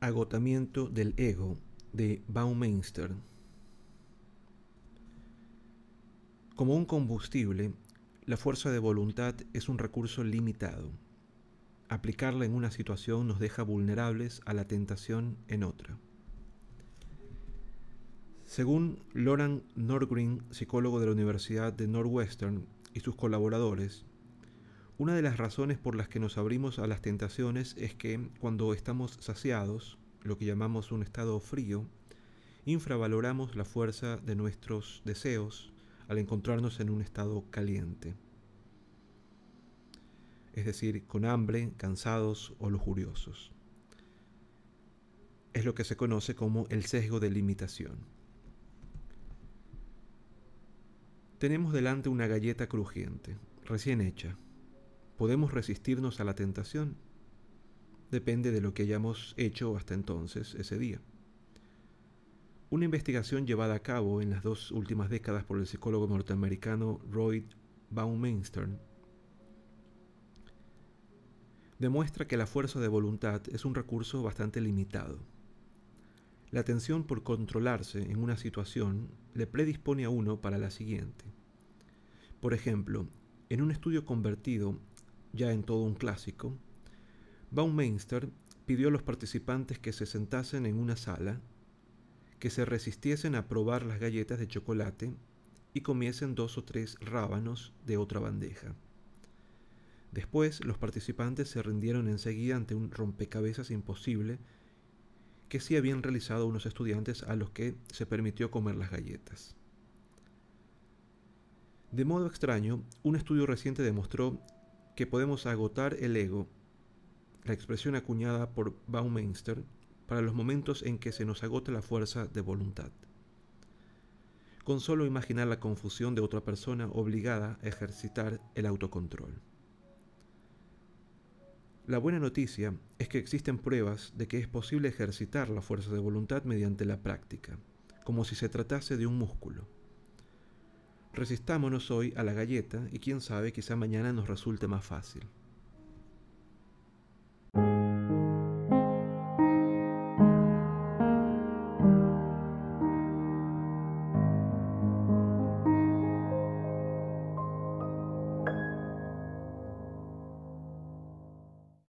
Agotamiento del ego de Baumeister. Como un combustible, la fuerza de voluntad es un recurso limitado. Aplicarla en una situación nos deja vulnerables a la tentación en otra. Según Loran Norgren, psicólogo de la Universidad de Northwestern, y sus colaboradores, una de las razones por las que nos abrimos a las tentaciones es que cuando estamos saciados, lo que llamamos un estado frío, infravaloramos la fuerza de nuestros deseos al encontrarnos en un estado caliente, es decir, con hambre, cansados o lujuriosos. Es lo que se conoce como el sesgo de limitación. Tenemos delante una galleta crujiente, recién hecha. ¿Podemos resistirnos a la tentación? Depende de lo que hayamos hecho hasta entonces ese día. Una investigación llevada a cabo en las dos últimas décadas por el psicólogo norteamericano Roy Baumeister demuestra que la fuerza de voluntad es un recurso bastante limitado. La tensión por controlarse en una situación le predispone a uno para la siguiente. Por ejemplo, en un estudio convertido ya en todo un clásico, Baumeister pidió a los participantes que se sentasen en una sala que se resistiesen a probar las galletas de chocolate y comiesen dos o tres rábanos de otra bandeja. Después los participantes se rindieron enseguida ante un rompecabezas imposible que sí habían realizado unos estudiantes a los que se permitió comer las galletas. De modo extraño, un estudio reciente demostró que podemos agotar el ego, la expresión acuñada por Baumeister para los momentos en que se nos agota la fuerza de voluntad. Con solo imaginar la confusión de otra persona obligada a ejercitar el autocontrol. La buena noticia es que existen pruebas de que es posible ejercitar la fuerza de voluntad mediante la práctica, como si se tratase de un músculo. Resistámonos hoy a la galleta y quién sabe, quizá mañana nos resulte más fácil.